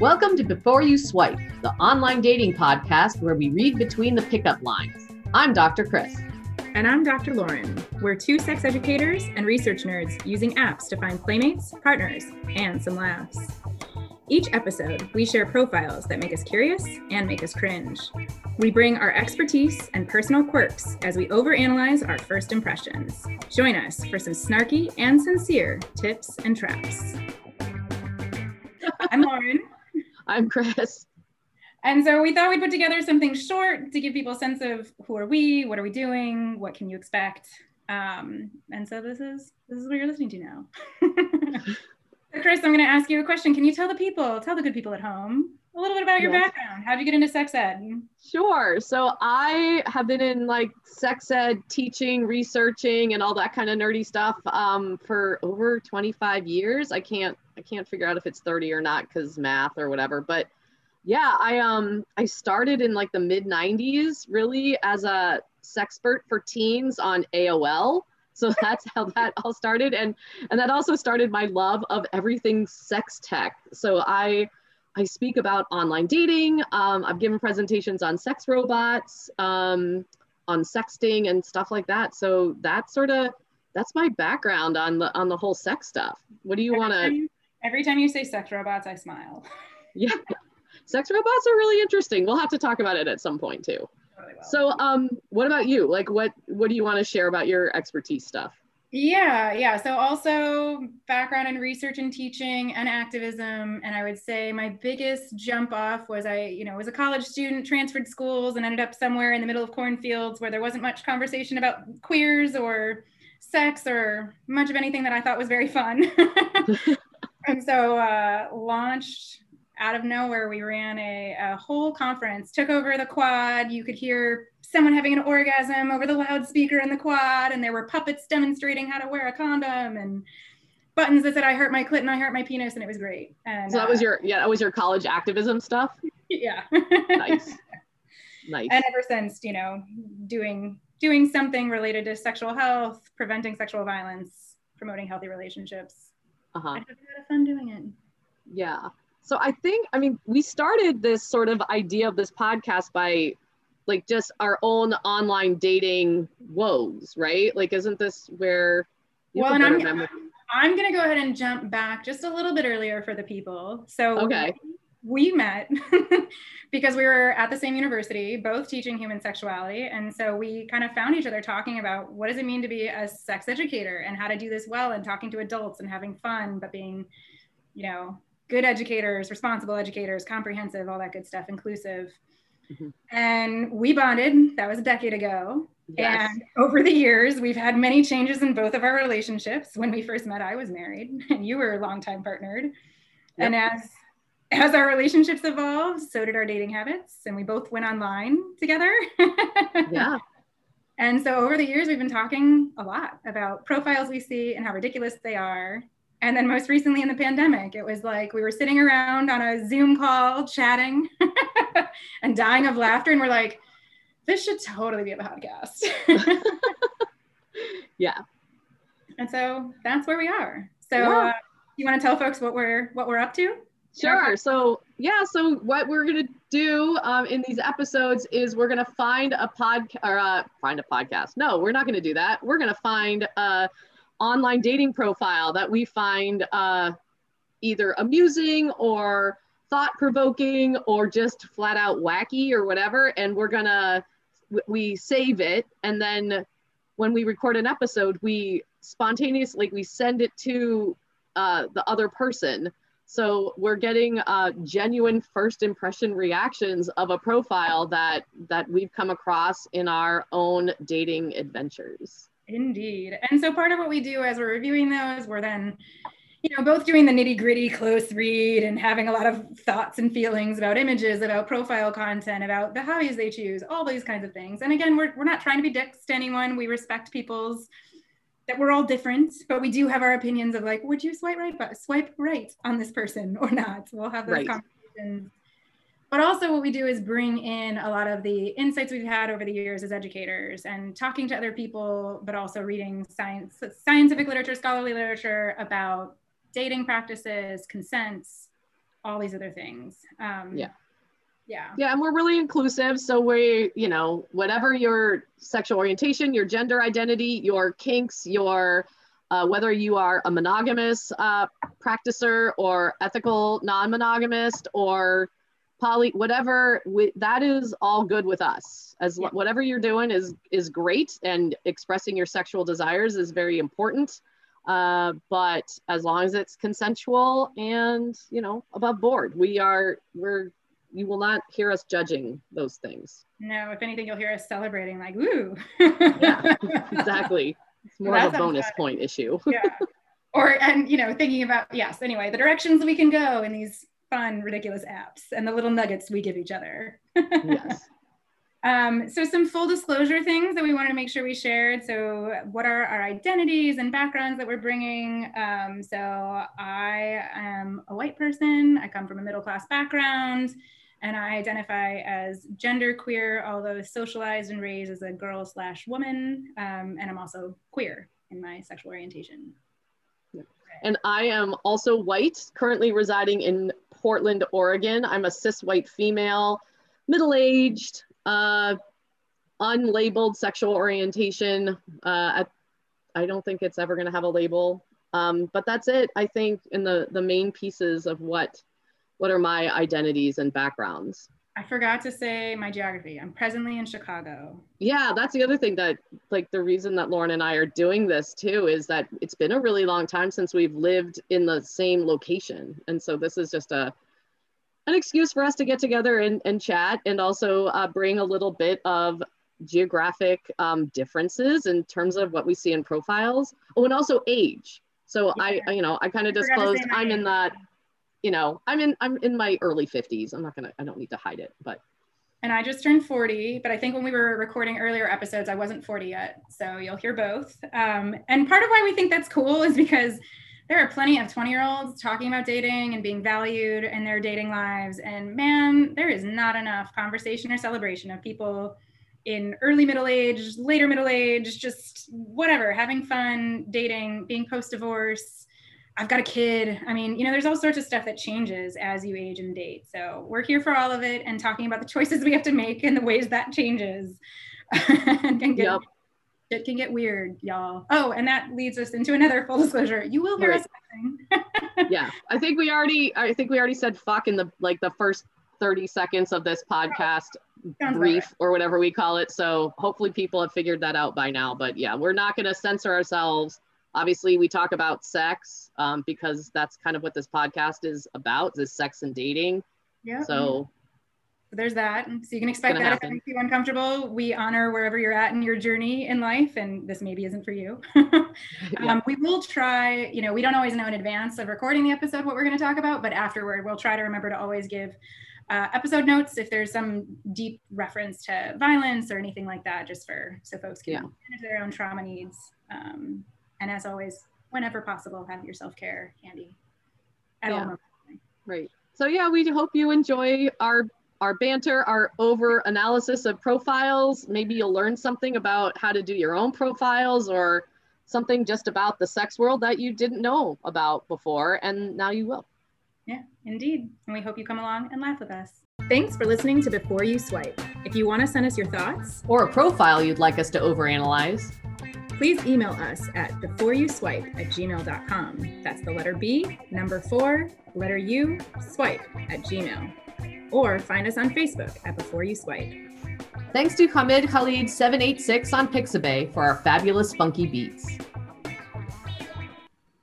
Welcome to Before You Swipe, the online dating podcast where we read between the pickup lines. I'm Dr. Chris. And I'm Dr. Lauren. We're two sex educators and research nerds using apps to find playmates, partners, and some laughs. Each episode, we share profiles that make us curious and make us cringe. We bring our expertise and personal quirks as we overanalyze our first impressions. Join us for some snarky and sincere tips and traps. I'm Lauren. I'm Chris. And so we thought we'd put together something short to give people a sense of who are we, what are we doing, what can you expect. Um, and so this is this is what you're listening to now. Chris, I'm going to ask you a question. Can you tell the people, tell the good people at home, a little bit about your yes. background? How'd you get into sex ed? Sure. So I have been in like sex ed teaching, researching, and all that kind of nerdy stuff um, for over 25 years. I can't I can't figure out if it's 30 or not because math or whatever. But yeah, I um I started in like the mid 90s really as a sexpert for teens on AOL. So that's how that all started. And and that also started my love of everything sex tech. So I I speak about online dating. Um, I've given presentations on sex robots, um, on sexting and stuff like that. So that's sort of that's my background on the on the whole sex stuff. What do you want to? Every time you say sex robots, I smile. yeah. Sex robots are really interesting. We'll have to talk about it at some point too. So um what about you? Like what what do you want to share about your expertise stuff? Yeah, yeah. So also background in research and teaching and activism. And I would say my biggest jump off was I, you know, was a college student, transferred schools and ended up somewhere in the middle of cornfields where there wasn't much conversation about queers or sex or much of anything that I thought was very fun. and so uh, launched out of nowhere we ran a, a, whole conference took over the quad. You could hear someone having an orgasm over the loudspeaker in the quad and there were puppets demonstrating how to wear a condom and buttons that said i hurt my clit and i hurt my penis and it was great. And so that was uh, your yeah that was your college activism stuff? Yeah. Nice. Nice. And ever since you know doing doing something related to sexual health preventing sexual violence promoting healthy relationships uh-huh. I have a lot of fun doing it. Yeah. So I think, I mean, we started this sort of idea of this podcast by like just our own online dating woes, right? Like, isn't this where? well, and I'm, I'm going to go ahead and jump back just a little bit earlier for the people. So, okay we met because we were at the same university, both teaching human sexuality. And so we kind of found each other talking about what does it mean to be a sex educator and how to do this well and talking to adults and having fun, but being, you know, good educators, responsible educators, comprehensive, all that good stuff, inclusive. Mm-hmm. And we bonded. That was a decade ago. Yes. And over the years, we've had many changes in both of our relationships. When we first met, I was married and you were a longtime partnered. Yep. And as as our relationships evolved, so did our dating habits, and we both went online together. yeah. And so over the years, we've been talking a lot about profiles we see and how ridiculous they are. And then most recently in the pandemic, it was like we were sitting around on a Zoom call chatting and dying of laughter. And we're like, this should totally be a podcast. yeah. And so that's where we are. So yeah. uh, you want to tell folks what we're what we're up to? Sure. So yeah. So what we're gonna do um, in these episodes is we're gonna find a podcast or uh, find a podcast. No, we're not gonna do that. We're gonna find a online dating profile that we find uh, either amusing or thought provoking or just flat out wacky or whatever, and we're gonna we save it and then when we record an episode we spontaneously we send it to uh, the other person so we're getting uh, genuine first impression reactions of a profile that that we've come across in our own dating adventures. Indeed. And so part of what we do as we're reviewing those, we're then, you know, both doing the nitty gritty close read and having a lot of thoughts and feelings about images, about profile content, about the hobbies they choose, all these kinds of things. And again, we're, we're not trying to be dicks to anyone. We respect people's that we're all different, but we do have our opinions of like, would you swipe right, but swipe right on this person or not? So we'll have those right. conversations. But also, what we do is bring in a lot of the insights we've had over the years as educators and talking to other people, but also reading science, scientific literature, scholarly literature about dating practices, consents, all these other things. Um, Yeah. Yeah. Yeah, and we're really inclusive. So we, you know, whatever your sexual orientation, your gender identity, your kinks, your uh, whether you are a monogamous uh, practicer or ethical non-monogamist or poly, whatever, we, that is all good with us. As Yeah. whatever you're doing is is great, and expressing your sexual desires is very important. Uh, but as long as it's consensual and you know above board, we are we're you will not hear us judging those things. No, if anything, you'll hear us celebrating, like, woo. Yeah. Exactly. It's more That of a bonus fun. point issue. yeah. Or and you know, thinking about yes. Anyway, the directions we can go in these fun, ridiculous apps and the little nuggets we give each other. yes. Um, so some full disclosure things that we wanted to make sure we shared. So what are our identities and backgrounds that we're bringing? Um, so I am a white person. I come from a middle class background and I identify as gender queer, although socialized and raised as a girl slash woman. Um, and I'm also queer in my sexual orientation. And I am also white, currently residing in Portland, Oregon. I'm a cis white female, middle aged, uh, unlabeled sexual orientation. Uh, I, I don't think it's ever going to have a label. Um, but that's it, I think, in the, the main pieces of what, what are my identities and backgrounds. I forgot to say my geography. I'm presently in Chicago. Yeah, that's the other thing that, like, the reason that Lauren and I are doing this too is that it's been a really long time since we've lived in the same location. And so this is just a, an excuse for us to get together and, and chat and also uh, bring a little bit of geographic um, differences in terms of what we see in profiles. Oh, and also age. So I, Yeah. I, you know, I kind of I forgot to say disclosed I'm in that, you know, I'm in, I'm in my early 50s. I'm not gonna, I don't need to hide it, but And I just turned 40, but I think when we were recording earlier episodes, I wasn't 40 yet. So you'll hear both. Um, and part of why we think that's cool is because there are plenty of 20 year olds talking about dating and being valued in their dating lives. And man, there is not enough conversation or celebration of people in early middle age, later middle age, just whatever, having fun, dating, being post divorce. I've got a kid. I mean, you know, there's all sorts of stuff that changes as you age and date. So we're here for all of it and talking about the choices we have to make and the ways that changes. and can get, Yep. It can get weird, y'all. Oh, and that leads us into another full disclosure. You will hear Right. us yeah i think we already i think we already said fuck in the like the first 30 seconds of this podcast Sounds brief or whatever we call it so hopefully people have figured that out by now but yeah we're not going to censor ourselves obviously we talk about sex um, because that's kind of what this podcast is about is sex and dating Yeah. so there's that. So you can expect that if it happen. makes you uncomfortable. We honor wherever you're at in your journey in life, and this maybe isn't for you. yeah, um, we will try, you know, we don't always know in advance of recording the episode what we're going to talk about, but afterward, we'll try to remember to always give uh, episode notes if there's some deep reference to violence or anything like that, just for so folks can Yeah. manage their own trauma needs. Um, and as always, whenever possible, have your self care handy. At all Yeah. moments. right so yeah we hope you enjoy our our banter our over analysis of profiles maybe you'll learn something about how to do your own profiles or something just about the sex world that you didn't know about before and now you will Yeah, indeed. And we hope you come along and laugh with us. Thanks for listening to Before You Swipe. If you want to send us your thoughts, or a profile you'd like us to overanalyze please email us at beforeyouswipe at gmail.com. That's the letter B, number four, letter U, swipe at gmail. Or find us on Facebook at Before You Swipe. thanks to hamid khalid 786 on pixabay for our fabulous funky beats